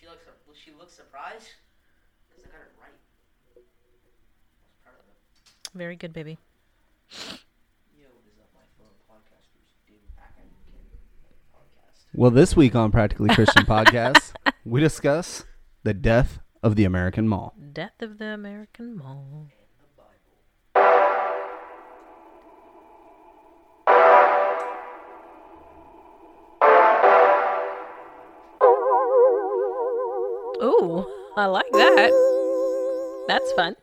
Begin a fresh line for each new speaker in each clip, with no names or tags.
she looks she looks surprised because I got it right. I was proud of it.
Very good, baby.
Yo, what is up, my fellow podcasters? David back at it. Podcast.
Well, this week on Practically Christian Podcast, we discuss the death of the American Mall.
Death of the American Mall. I like that. That's fun.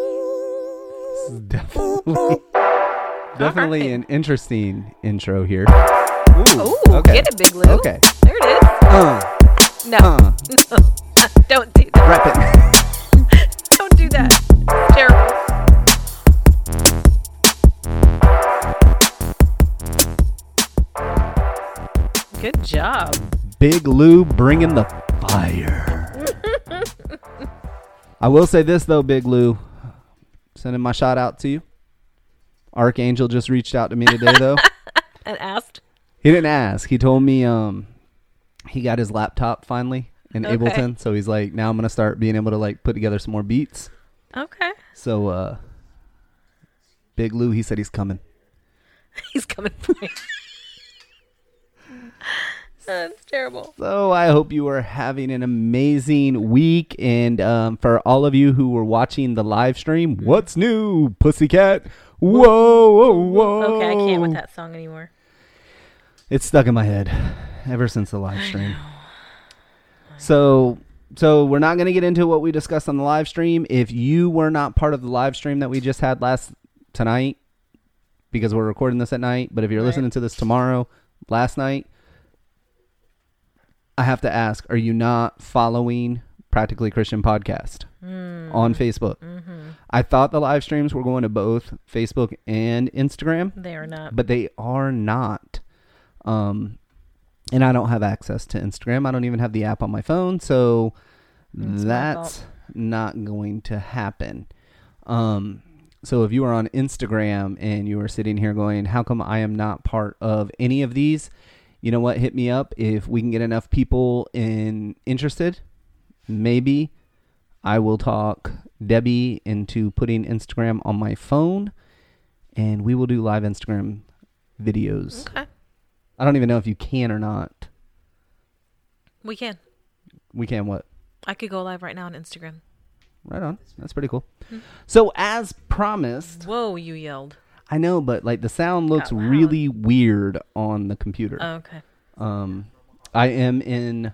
This is definitely, definitely
right.
an interesting intro here.
Ooh,
okay.
get it, Big Lou.
Okay.
There it is.
Uh,
No,
uh,
don't do that.
wrap it.
Job.
Big Lou bringing the fire. I will say this though, Big Lou, sending my shout out to you. Archangel just reached out to me today though.
And asked.
He didn't ask. He told me um he got his laptop finally in
Okay.
Ableton, so he's like, now I'm gonna start being able to like put together some more beats.
Okay.
So uh Big Lou, he said he's coming.
He's coming for me. That's terrible.
So I hope you are having an amazing week, and um, for all of you who were watching the live stream, what's new, Pussycat? Whoa, whoa, whoa!
Okay, I can't with that song anymore.
It's stuck in my head ever since the live stream. So, so we're not going to get into what we discussed on the live stream. If you were not part of the live stream that we just had last tonight, because we're recording this at night, but if you're
Right.
listening to this tomorrow, last night, I have to ask: Are you not following Practically Christian Podcast on Facebook? I thought the live streams were going to both Facebook and Instagram
They are not.
but they are not. Um, and I don't have access to Instagram. I don't even have the app on my phone, so
It's
that's not going to happen. Um, so if you are on Instagram and you are sitting here going, "How come I am not part of any of these?" You know what? Hit me up if we can get enough people in interested. Maybe I will talk Debbie into putting Instagram on my phone, and we will do live Instagram videos.
Okay.
I don't even know if you can or not.
We can.
We can what?
I could go live right now on Instagram.
Right on. That's pretty cool.
Hmm.
So as promised,
Whoa, you yelled.
I know, but like the sound looks
loud.
really weird on the computer.
Oh, okay.
Um, I am in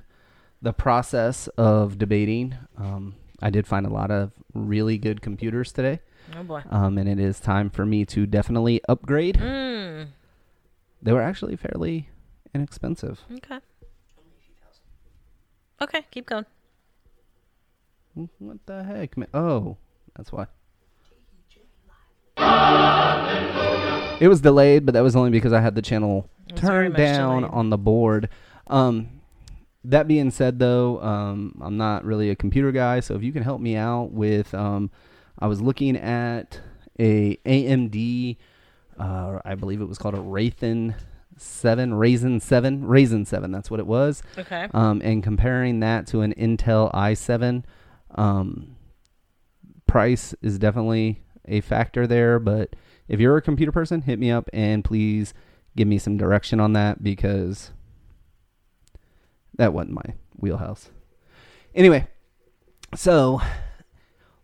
the process of debating. Um, I did find a lot of really good computers today,
Oh boy.
um, and it is time for me to definitely upgrade.
Mm.
They were actually fairly inexpensive.
Okay. Okay, keep going.
What the heck? man? Oh, that's why. It was delayed, but that was only because I had the channel
It was very
turned down
delayed.
on the board. Um, that being said, though, um, I'm not really a computer guy, so if you can help me out with, um, I was looking at a AMD, uh, I believe it was called a Raytheon Seven, Ryzen Seven, Ryzen Seven. That's what it was
Okay.
um, and comparing that to an Intel i7, um, price is definitely a factor there. But if you're a computer person, hit me up and please give me some direction on that because that wasn't my wheelhouse. Anyway, so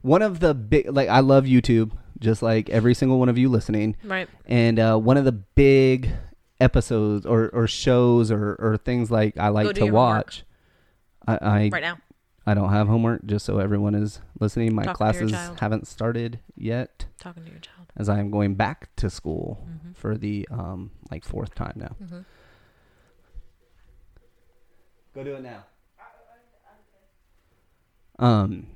one of the big, like, I love YouTube, just like every single one of you listening.
Right.
And uh, one of the big episodes or, or shows or, or things like I like to watch. I I,
Right now.
I don't have homework, just so everyone is listening. My
Talk to your
classes haven't started yet,
Talking to your child.
As I am going back to school
Mhm.
for the um like fourth time now.
Mhm.
Go do it now. Um,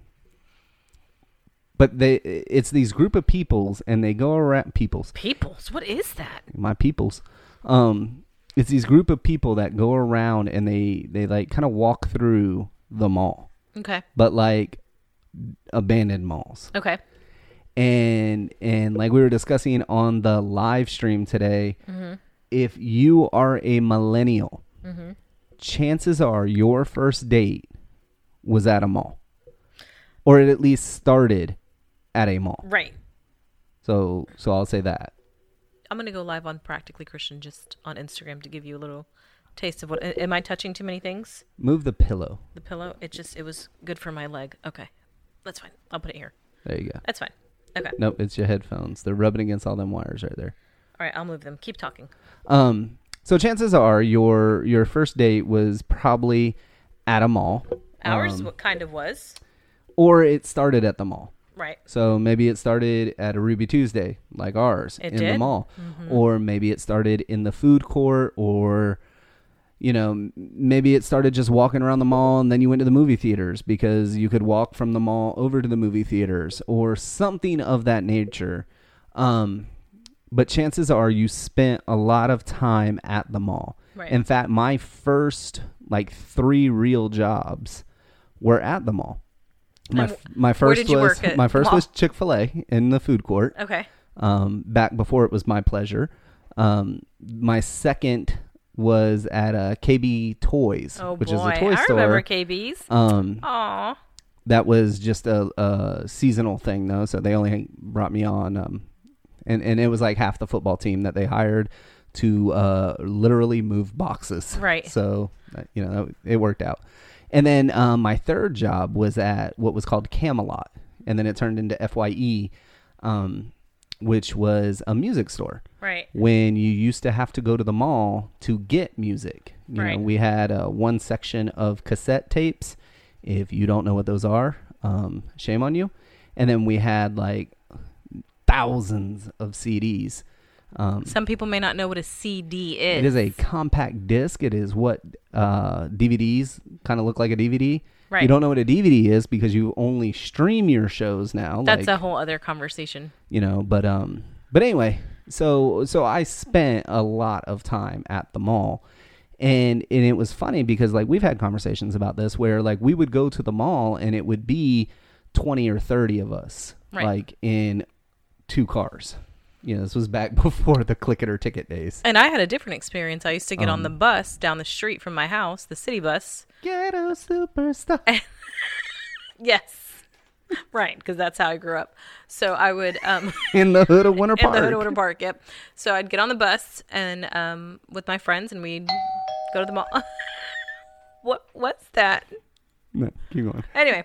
but they it's these group of peoples, and they go around peoples.
Peoples. What is that?
my peoples um it's these group of people that go around and they they like kind of walk through the mall
Okay.
but like abandoned malls
Okay.
And and like we were discussing on the live stream today
Mm-hmm.
if you are a millennial,
Mm-hmm.
chances are your first date was at a mall, or it at least started at a mall.
Right.
So, so I'll say that.
I'm gonna go live on Practically Christian just on Instagram to give you a little taste of what. Am I touching too many things?
Move the pillow.
The pillow. It just it was good for my leg. Okay, that's fine. I'll put it here.
There you go.
That's fine. Okay.
Nope, it's your headphones. They're rubbing against all them wires right there.
All right. I'll move them. Keep talking.
Um, so chances are your your first date was probably at a mall,
Ours
um,
what kind of was
or it started at the mall.
right.
So maybe it started at a Ruby Tuesday, like ours,
It
in the
did?
mall, or maybe it started in the food court, or you know, maybe it started just walking around the mall, and then you went to the movie theaters because you could walk from the mall over to the movie theaters, or something of that nature. Um, but chances are you spent a lot of time at the mall.
Right.
In fact, my first like three real jobs were at the mall. My f- my first was my first was Chick Fil A in the food court.
Okay.
Um, back before it was my pleasure. Um, my second was at uh, KB Toys,
Oh
which
boy,
is a toy
I
store.
I remember KB's.
Um,
Aw.
that was just a, a seasonal thing though, so they only brought me on, um, and and it was like half the football team that they hired to uh, literally move boxes.
Right.
So uh, you know it worked out. And then um, my third job was at what was called Camelot, and then it turned into Fye, um, which was a music store
Right.
when you used to have to go to the mall to get music. You
Right.
know, we had uh, one section of cassette tapes. If you don't know what those are, um, shame on you. And then we had like thousands of CDs. Um,
Some people may not know what a CD is.
it is a compact disc. It is what uh, DVDs kind of look like a DVD.
Right.
You don't know what a DVD is because you only stream your shows now.
That's
like,
a whole other conversation.
you know but um but anyway so so i spent a lot of time at the mall and and it was funny because like we've had conversations about this where like we would go to the mall and it would be 20 or 30 of us
Right.
like in two cars you know this was back before the click it or ticket days
And I had a different experience. I used to get on the
Um,
bus down the street from my house, the city bus.
ghetto superstar
Yes. Right, because that's how I grew up. So I would um
in the hood of winter Park.
in the hood of Winter Park, yep. So I'd get on the bus and um with my friends and we'd go to the mall. what what's that?
no, keep going
Anyway,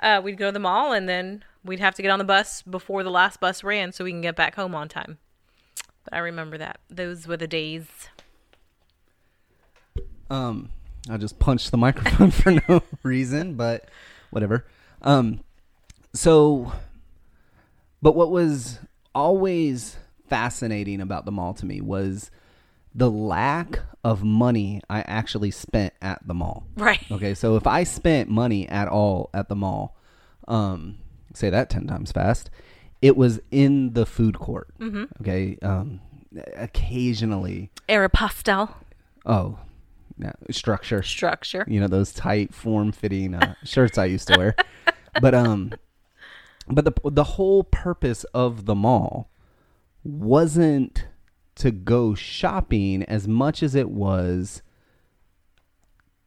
uh, we'd go to the mall and then we'd have to get on the bus before the last bus ran so we can get back home on time. But I remember that. Those were the days.
Um, I just punched the microphone for no reason, but whatever. Um, so, but what was always fascinating about the mall to me was the lack of money I actually spent at the mall.
Right.
Okay, so if I spent money at all at the mall, um, say that ten times fast, it was in the food court. Mm-hmm. Okay, um, occasionally,
Aeropostale
oh, yeah, structure
structure.
you know those tight form fitting uh, shirts I used to wear. But um but the the whole purpose of the mall wasn't to go shopping as much as it was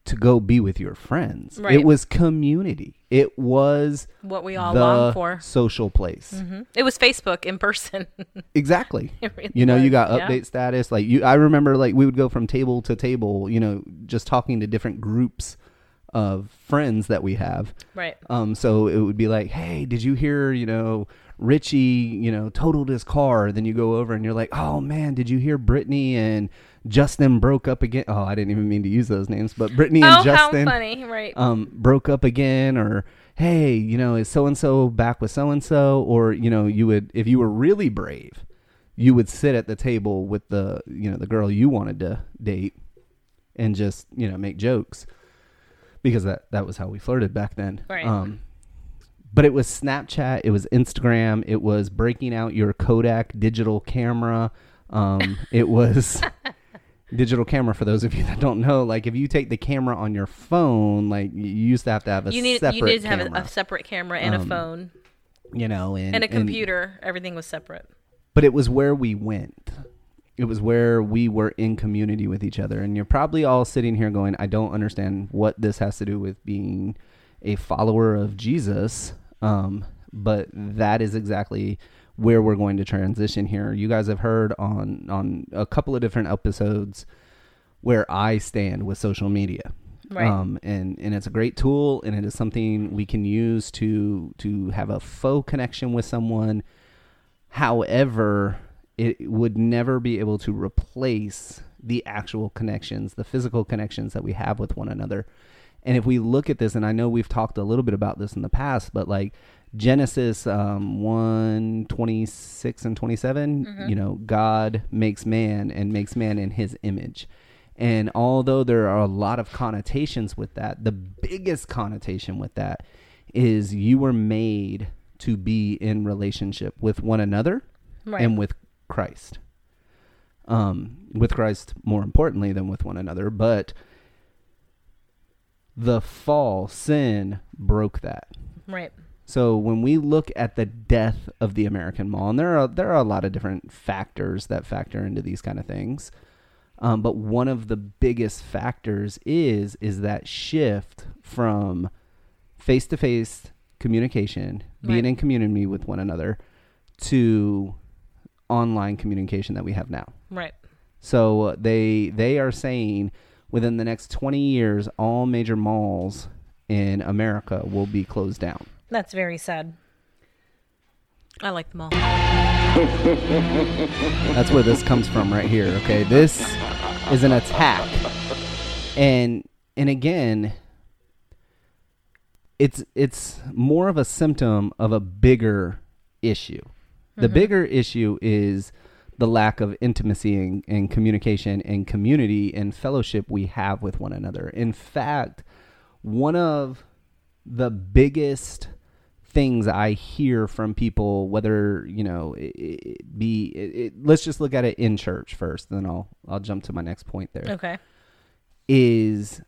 to go be with your friends.
Right.
It was community. It was
What we all long for.
social place.
hmm It was Facebook in person.
Exactly.
Really
you know, you
was,
got
yeah.
update status. Like you, I remember, like we would go from table to table. You know, just talking to different groups of friends that we have.
right.
Um, so it would be like, hey, did you hear? You know, Richie, you know, totaled his car. Then you go over and you're like, oh man, did you hear Brittany and Justin broke up again? Oh, I didn't even mean to use those names, but Brittany and
Oh,
Justin
how funny. Right.
um, broke up again or hey you know is so and so back with so and so or you know you would if you were really brave you would sit at the table with the you know the girl you wanted to date and just you know make jokes because that that was how we flirted back then
Right.
um but it was snapchat it was instagram it was breaking out your kodak digital camera um it was digital camera for those of you that don't know like if you take the camera on your phone like you used to have to have a
you need
separate
you need to have a, a separate camera and a
Um,
phone
you know and,
and a computer. Everything was separate.
but it was where we went it was where we were in community with each other. And you're probably all sitting here going, I don't understand what this has to do with being a follower of Jesus. Um, but that is exactly where we're going to transition here. You guys have heard on on a couple of different episodes where I stand with social media.
Right.
Um, and, and it's a great tool and it is something we can use to to have a faux connection with someone. However, it would never be able to replace the actual connections, the physical connections that we have with one another. And if we look at this, and I know we've talked a little bit about this in the past, but like Genesis um, 1 26 and 27, you know, God makes man and makes man in his image. And although there are a lot of connotations with that, the biggest connotation with that is you were made to be in relationship with one another
Right.
and with Christ. Um, with Christ more importantly than with one another, but the fall, sin broke that.
right.
So when we look at the death of the American mall, and there are there are a lot of different factors that factor into these kind of things, um, but one of the biggest factors is is that shift from face to face communication, being
Right.
in community with one another, to online communication that we have now.
Right.
So uh, they they are saying within the next 20 years, all major malls in America will be closed down.
That's very sad. I like them all.
That's where this comes from right here, okay? This is an attack. And and again, it's it's more of a symptom of a bigger issue. The mm-hmm. bigger issue is the lack of intimacy and, and communication and community and fellowship we have with one another. In fact, one of the biggest things I hear from people, whether you know, it, it be it, it, let's just look at it in church first, then I'll I'll jump to my next point. There
Okay.
is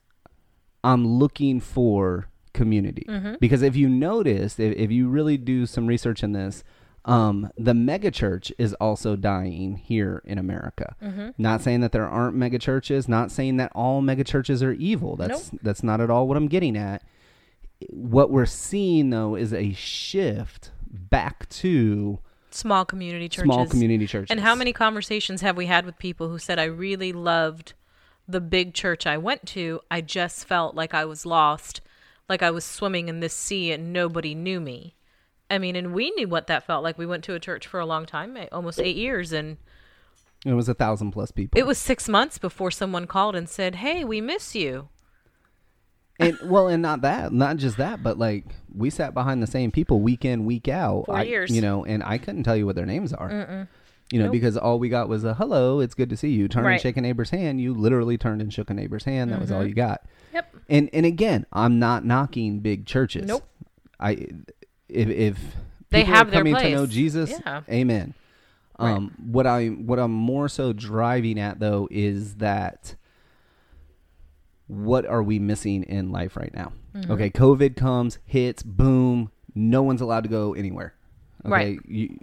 I'm looking for community because if you notice, if, if you really do some research in this, um, the megachurch is also dying here in America. Not saying that there aren't megachurches, not saying that all megachurches are evil. That's that's not at all what I'm getting at. What we're seeing though is a shift back to
Small community churches.
small community churches.
And how many conversations have we had with people who said, I really loved the big church I went to. I just felt like I was lost, like I was swimming in this sea and nobody knew me. I mean, and we knew what that felt like. We went to a church for a long time, eh, almost eight years, and
It was a thousand plus people.
it was six months before someone called and said, Hey, we miss you.
And well, and not that, not just that, but like we sat behind the same people week in, week out.
Four
I-
years.
you know, and I couldn't tell you what their names are. You know, because all we got was a hello, it's good to see you. Turn and
Right.
shake a neighbor's hand. You literally turned and shook a neighbor's hand. That was
Mm-hmm.
all you got.
Yep.
And and again, I'm not knocking big churches.
Nope.
I if if
They have their
coming to know. Jesus,
Yeah.
amen.
Right.
Um, what I what I'm more so driving at though is that what are we missing in life right now?
Mm-hmm.
Okay, COVID comes, hits, boom, no one's allowed to go anywhere. Okay,
Right.
you,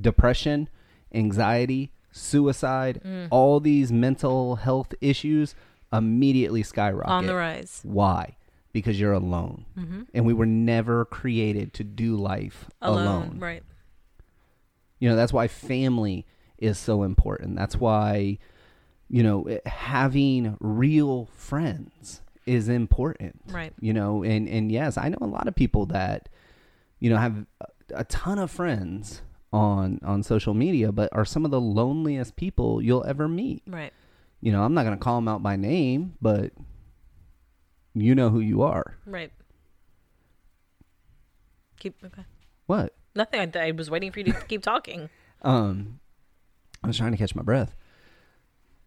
depression, anxiety, suicide,
Mm.
all these mental health issues immediately skyrocket.
On the rise.
Why? Because you're alone, and we were never created to do life
Alone.
alone.
Right.
You know, that's why family is so important. That's why, you know, having real friends is important.
Right.
You know, and and yes, I know a lot of people that, you know, have a, a ton of friends on on social media, but are some of the loneliest people you'll ever meet.
Right.
You know, I'm not going to call them out by name, but you know who you are.
Right. Keep okay.
What?
Nothing. I, I was waiting for you to keep talking.
Um, I was trying to catch my breath.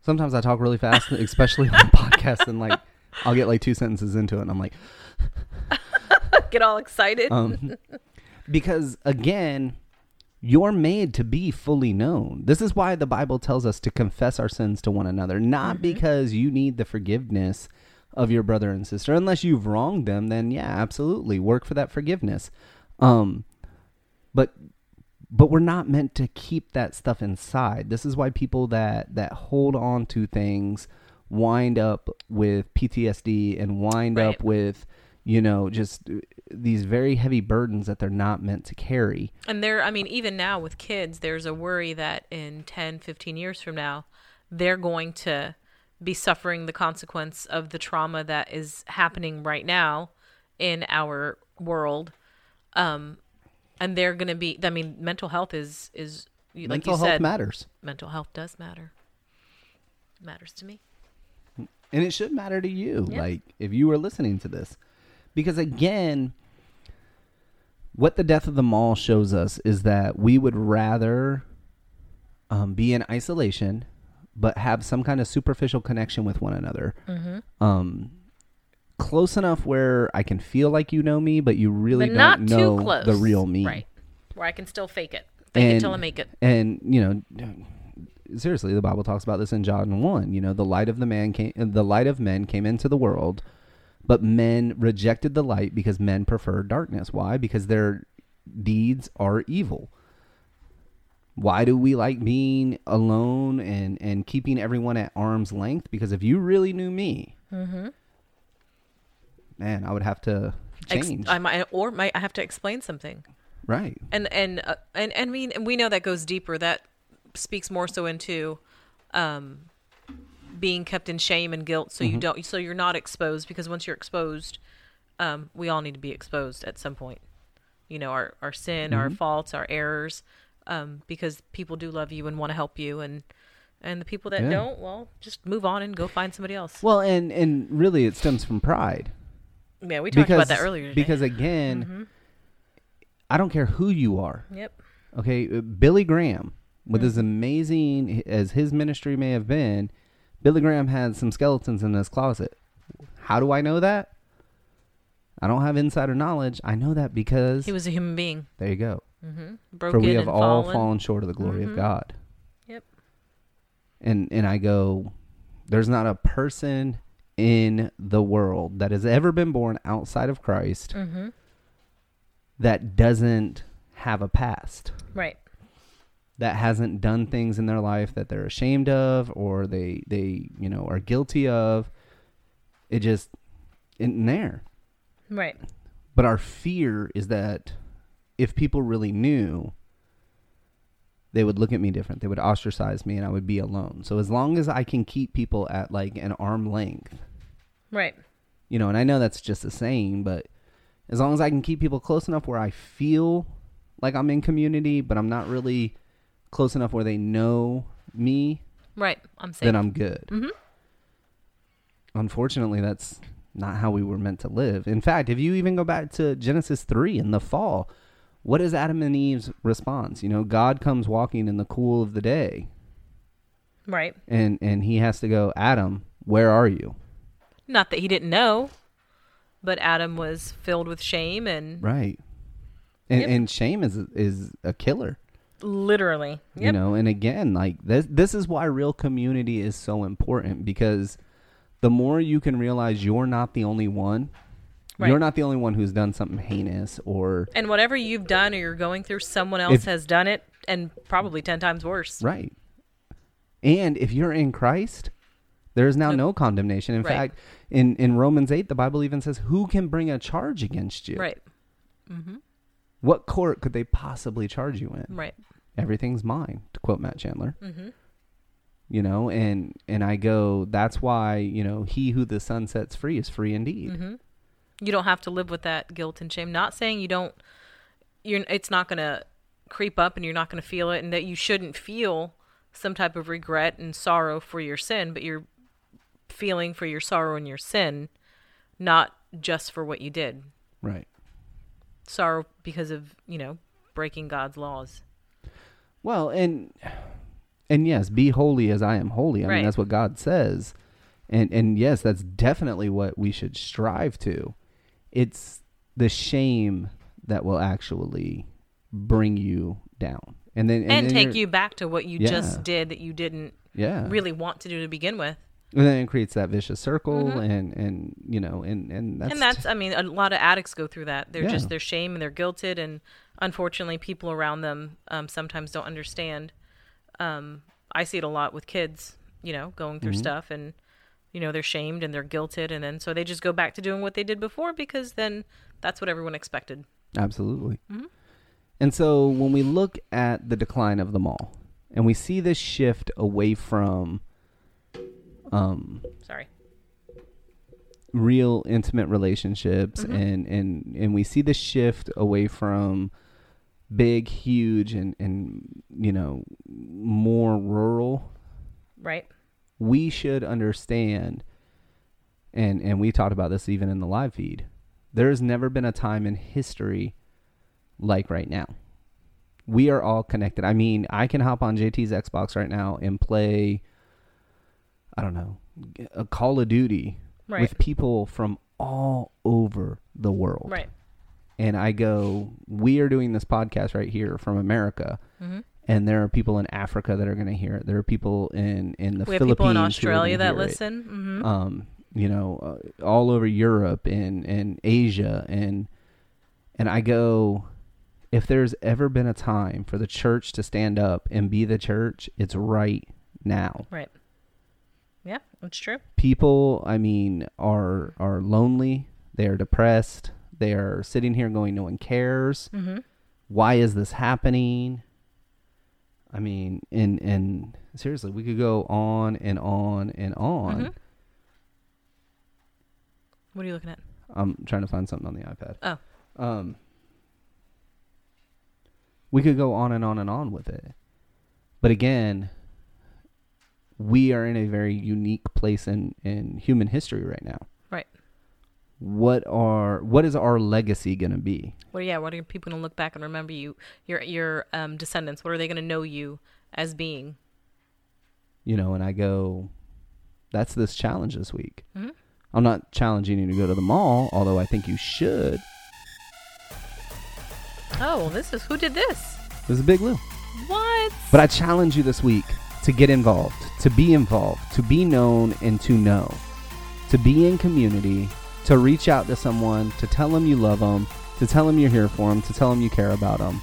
Sometimes I talk really fast, especially on podcasts, and like I'll get like two sentences into it, and I'm like,
Get all excited.
um, because again, you're made to be fully known. This is why the Bible tells us to confess our sins to one another, not because you need the forgiveness of your brother and sister. Unless you've wronged them, then yeah, absolutely work for that forgiveness. Um, but but we're not meant to keep that stuff inside. This is why people that that hold on to things wind up with PTSD and wind
Right.
up with you know just uh, these very heavy burdens that they're not meant to carry.
And there, I mean, even now with kids, there's a worry that in 10, 15 years from now, they're going to be suffering the consequence of the trauma that is happening right now in our world. Um, and they're going to be, I mean, mental health is, is like
Mental
you
health
said,
matters.
mental health does matter. matters to me.
and it should matter to you
Yeah.
like if you were listening to this because again what the death of the mall shows us is that we would rather um, be in isolation but have some kind of superficial connection with one another
Mm-hmm.
um, close enough where i can feel like you know me but you really
but
don't
not
know
close.
the real me
Right. Where I can still fake it. Fake it till I make it.
and you know, seriously, the Bible talks about this in John one. You know, the light of the man came, the light of men came into the world, but men rejected the light because men prefer darkness. Why? Because their deeds are evil. Why do we like being alone and and keeping everyone at arm's length? Because if you really knew me,
Mm-hmm.
Man, I would have to
Ex-
change.
I might, or might I have to explain something.
right.
and and uh, and and I mean and we know that goes deeper. That speaks more so into um, being kept in shame and guilt, so you don't, so you're not exposed. Because once you're exposed, um, we all need to be exposed at some point. You know, our our sin, our faults, our errors, um, because people do love you and want to help you, and and the people that
Yeah.
don't, well, just move on and go find somebody else.
Well, and and really, it stems from pride.
Yeah, we talked about that earlier. Today.
Because again, I don't care who you are.
yep,
Okay, uh, Billy Graham, with
Mm-hmm.
as amazing as his ministry may have been, Billy Graham had some skeletons in his closet. How do I know that? I don't have insider knowledge. I know that because
he was a human being,
there you go.
hmm
For we have all
fallen.
fallen short of the glory of God.
Yep.
And and I go, there's not a person in the world that has ever been born outside of Christ
Mm-hmm.
that doesn't have a past.
Right.
that hasn't done things in their life that they're ashamed of or they they you know are guilty of it just isn't there
Right.
but our fear is that if people really knew they would look at me different they would ostracize me and i would be alone so as long as i can keep people at like an arm length
Right.
you know and i know that's just a saying but as long as i can keep people close enough where i feel like i'm in community but i'm not really close enough where they know me
Right. I'm safe.
then I'm good.
Mm-hmm.
Unfortunately, that's not how we were meant to live. In fact, if you even go back to Genesis 3 in the fall, what is Adam and Eve's response? You know, God comes walking in the cool of the day
right.
and and he has to go, "Adam, where are you?"
Not that he didn't know, but Adam was filled with shame and
Right. And
Yep.
and shame is is a killer.
literally. Yep.
you know and again like this this is why real community is so important because the more you can realize you're not the only one
Right.
you're not the only one who's done something heinous or
and whatever you've done or you're going through, someone else
If-
has done it and probably 10 times worse.
right and if you're in christ there is now no condemnation in
Right.
fact in in romans 8 the bible even says who can bring a charge against you
Right. Mm-hmm.
what court could they possibly charge you in
Right.
everything's mine to quote matt chandler
Mm-hmm.
you know and and i go that's why you know he who the Son sets free is free indeed
Mm-hmm. You don't have to live with that guilt and shame. Not saying you don't. You're. It's not going to creep up, and you're not going to feel it, and that you shouldn't feel some type of regret and sorrow for your sin, but you're feeling for your sorrow and your sin, not just for what you did.
right
Sorrow because of you know breaking God's laws.
Well, and and yes, be holy as I am holy. I
Right.
mean, that's what God says. And and yes, that's definitely what we should strive to. It's the shame that will actually bring you down. And then
And,
then
take
you're-
back to what you
Yeah.
just did that you didn't
Yeah.
really want to do to begin with.
and then it creates that vicious circle,
Mhm.
and and you know, and and that's
and that's I mean a lot of addicts go through that. They're
Yeah.
just they're shame and they're guilted, and unfortunately, people around them um, sometimes don't understand. Um, I see it a lot with kids, you know, going through
Mhm.
stuff, and you know they're shamed and they're guilted, and then so they just go back to doing what they did before because then that's what everyone expected.
Absolutely.
Mhm.
And so when we look at the decline of the mall and we see this shift away from um,
Sorry.
real intimate relationships
Mhm.
and, and, and we see the shift away from big, huge, and, and, you know, more rural,
Right.
We should understand, and, and we talked about this even in the live feed, there has never been a time in history like right now. We are all connected. I mean, I can hop on JT's Xbox right now and play, I don't know, a Call of Duty
Right.
with people from all over the world.
right.
And I go, we are doing this podcast right here from America.
Mm hmm
And there are people in Africa that are going to hear it. There are people in, in the
We have
Philippines
people in Australia that listen. hmm
um, you know, uh, all over Europe and, and Asia and and I go, if there's ever been a time for the church to stand up and be the church, it's right now.
Right. Yeah, that's true.
People, I mean, are are lonely. They are depressed. They are sitting here going, no one cares.
hmm
Why is this happening? I mean, and and seriously, we could go on and on and on.
Mhm. What are you looking at?
I'm trying to find something on the iPad.
Oh.
Um, we could go on and on and on with it. But again, we are in a very unique place in, in human history right now. What are what is our legacy going to be?
Well, yeah. What are people going to look back and remember you, your your um, descendants? What are they going to know you as being?
You know, and I go that's this challenge this week.
Mhm.
I'm not challenging you to go to the mall, although I think you should.
Oh, well, this is who did this?
This is Big Lou.
What?
But I challenge you this week to get involved, to be involved, to be known and to know, to be in community, to reach out to someone, to tell them you love them, to tell them you're here for them, to tell them you care about them.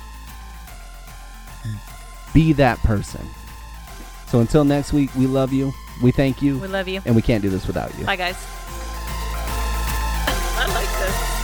Hmm. Be that person. So until next week, we love you, we thank you,
We love you.
and we can't do this without you.
Bye, guys. I like this.